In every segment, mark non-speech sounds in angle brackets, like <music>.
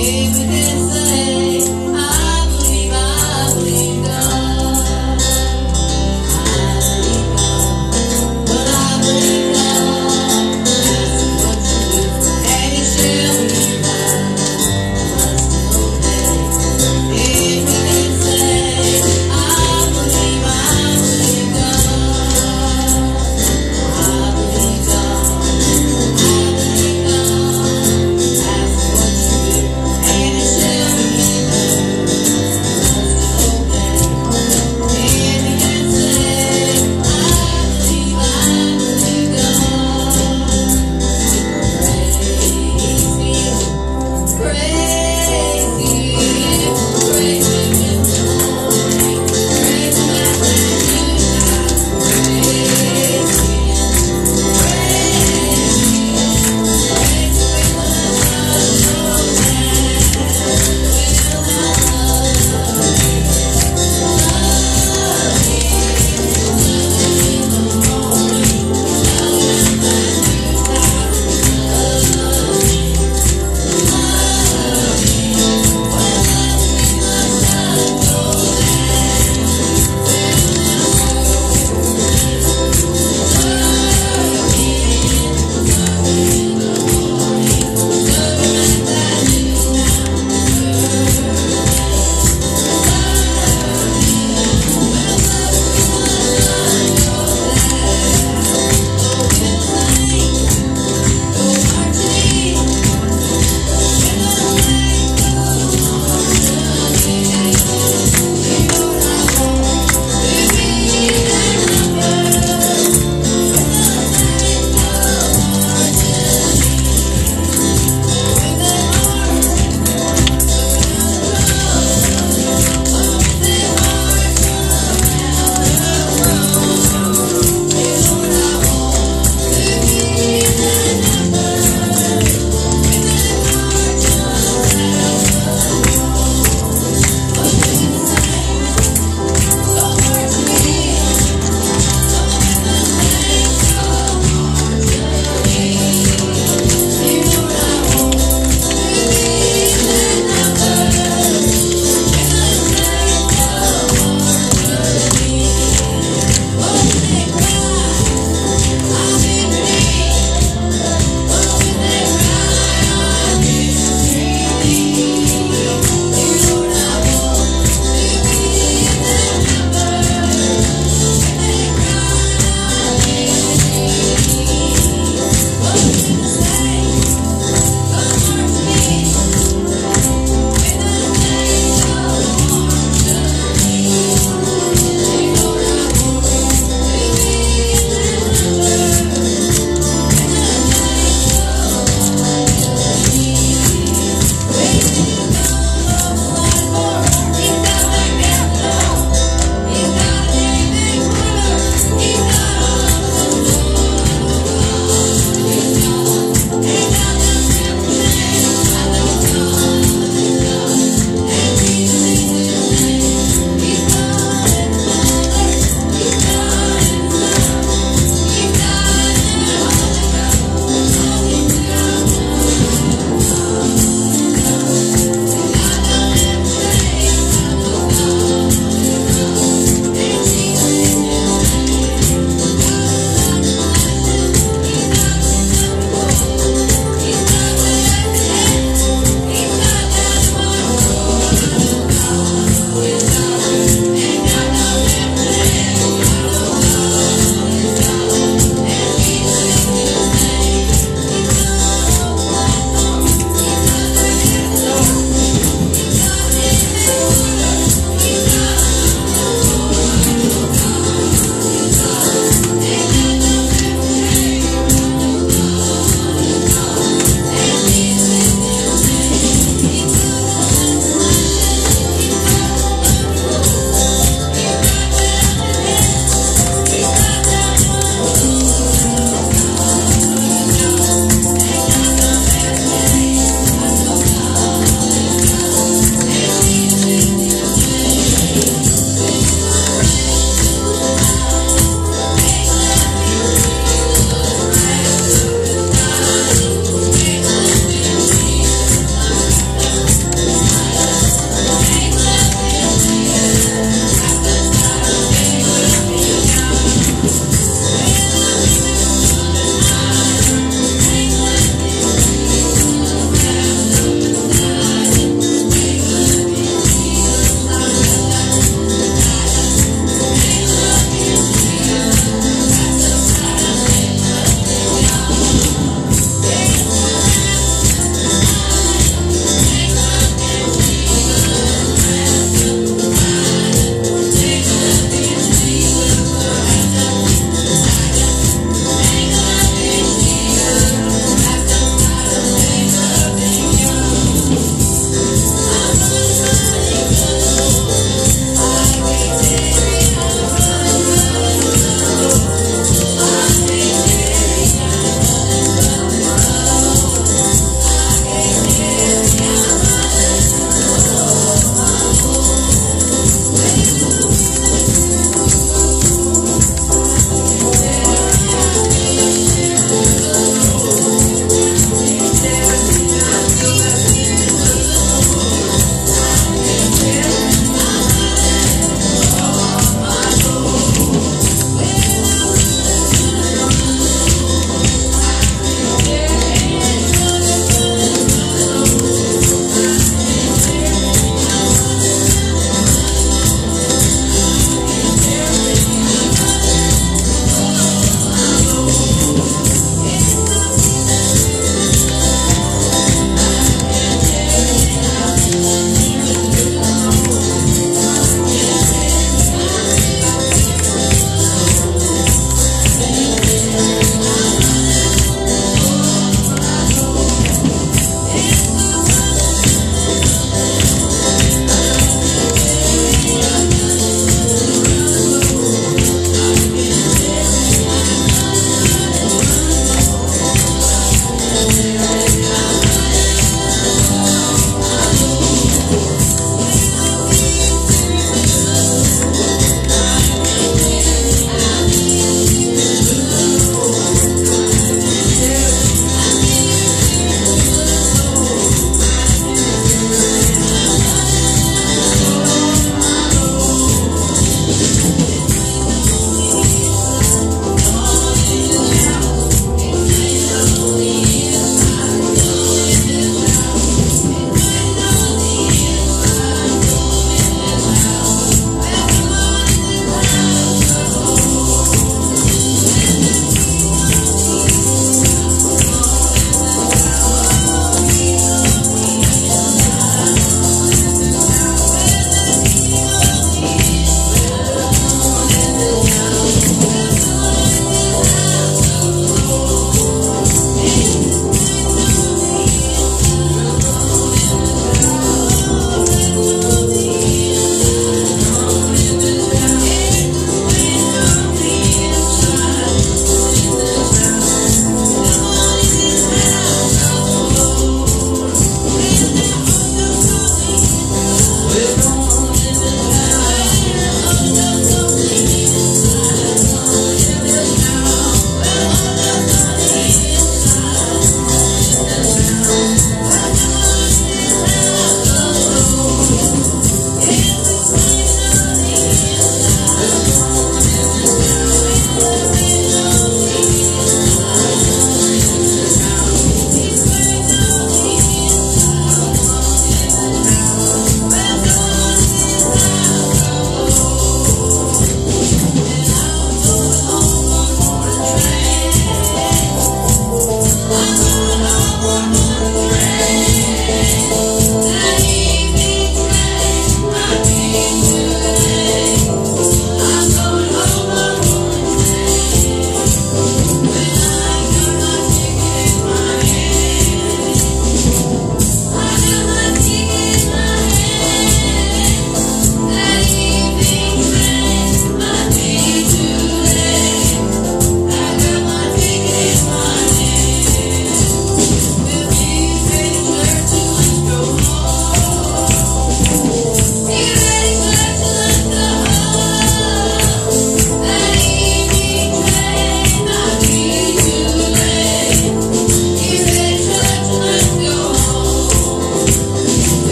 David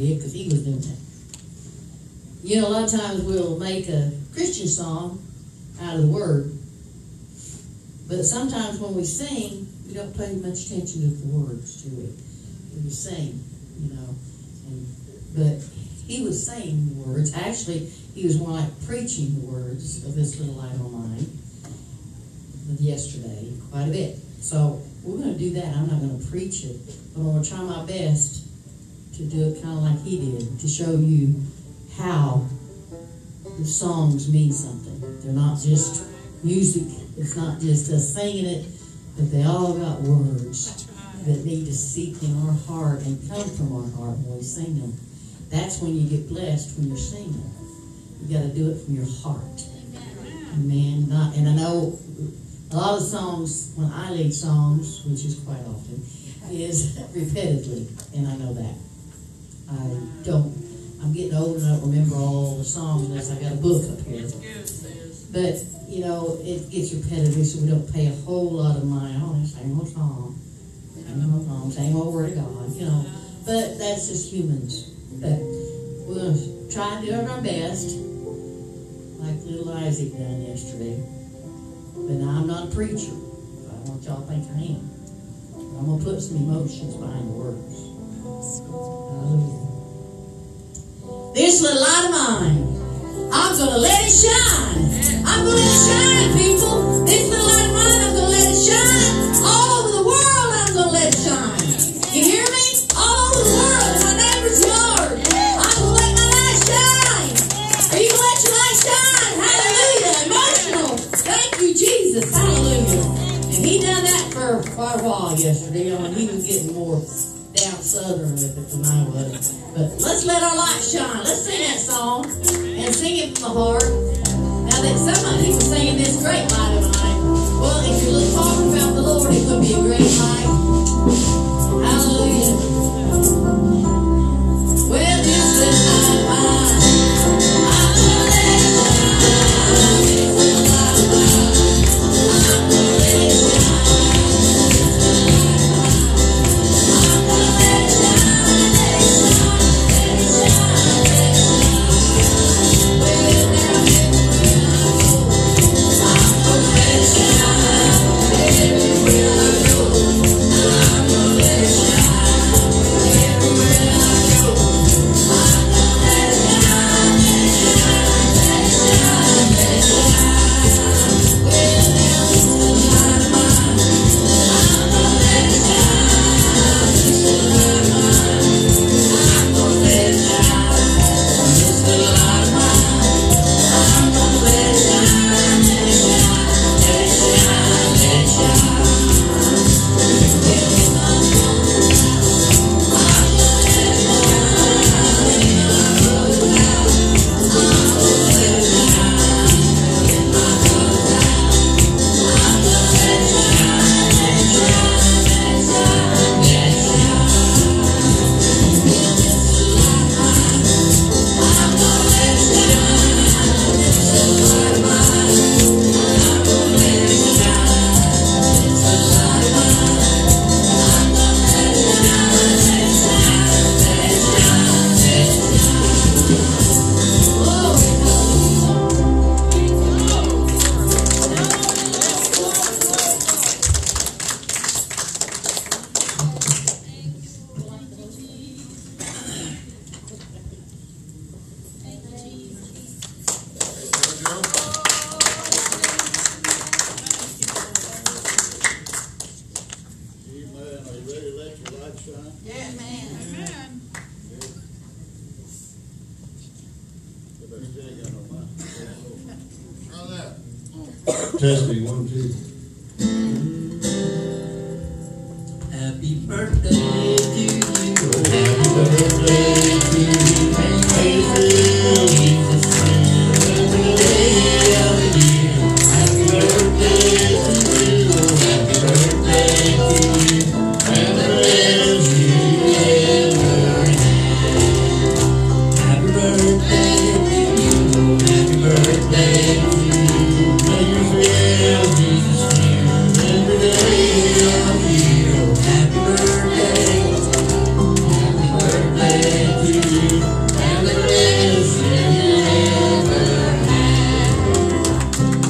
You know, a lot of times we'll make a Christian song out of the word, but sometimes when we sing, we don't pay much attention to the words to it. We sing, you know, and, but he was saying the words. Actually, he was more like preaching the words of this little light of mine yesterday quite a bit. So we're going to do that. I'm not going to preach it, but I'm going to try my best to do it kind of like he did, to show you how the songs mean something. They're not just music, it's not just us singing it, but they all got words that need to seep in our heart and come from our heart when we sing them. That's when you get blessed when you're singing. You got to do it from your heart. Amen. Not, and I know a lot of songs, when I lead songs, which is quite often, is <laughs> repetitively, and I know that. I don't I'm getting old and I don't remember all the songs unless I got a book up here. But, you know, it gets repetitive, so we don't pay a whole lot of mind on it. Same old song, same old song, same old word of God, you know. But that's just humans. But we're going to try and do our best, like little Isaac done yesterday. But now I'm not a preacher. I don't want y'all to think I am. I'm going to put some emotions behind the words. Hallelujah. This little light of mine, I'm going to let it shine. I'm going to let it shine, people. This little light of mine, I'm going to let it shine. All over the world, I'm going to let it shine. You hear me? All over the world, my neighbor's yard. I'm going to let my light shine. Are you going to let your light shine? Hallelujah. Emotional. Thank you, Jesus. Hallelujah. And he done that for quite a while yesterday. You know, and he was getting more down southern with it than I was. But let's let our light shine. Testing,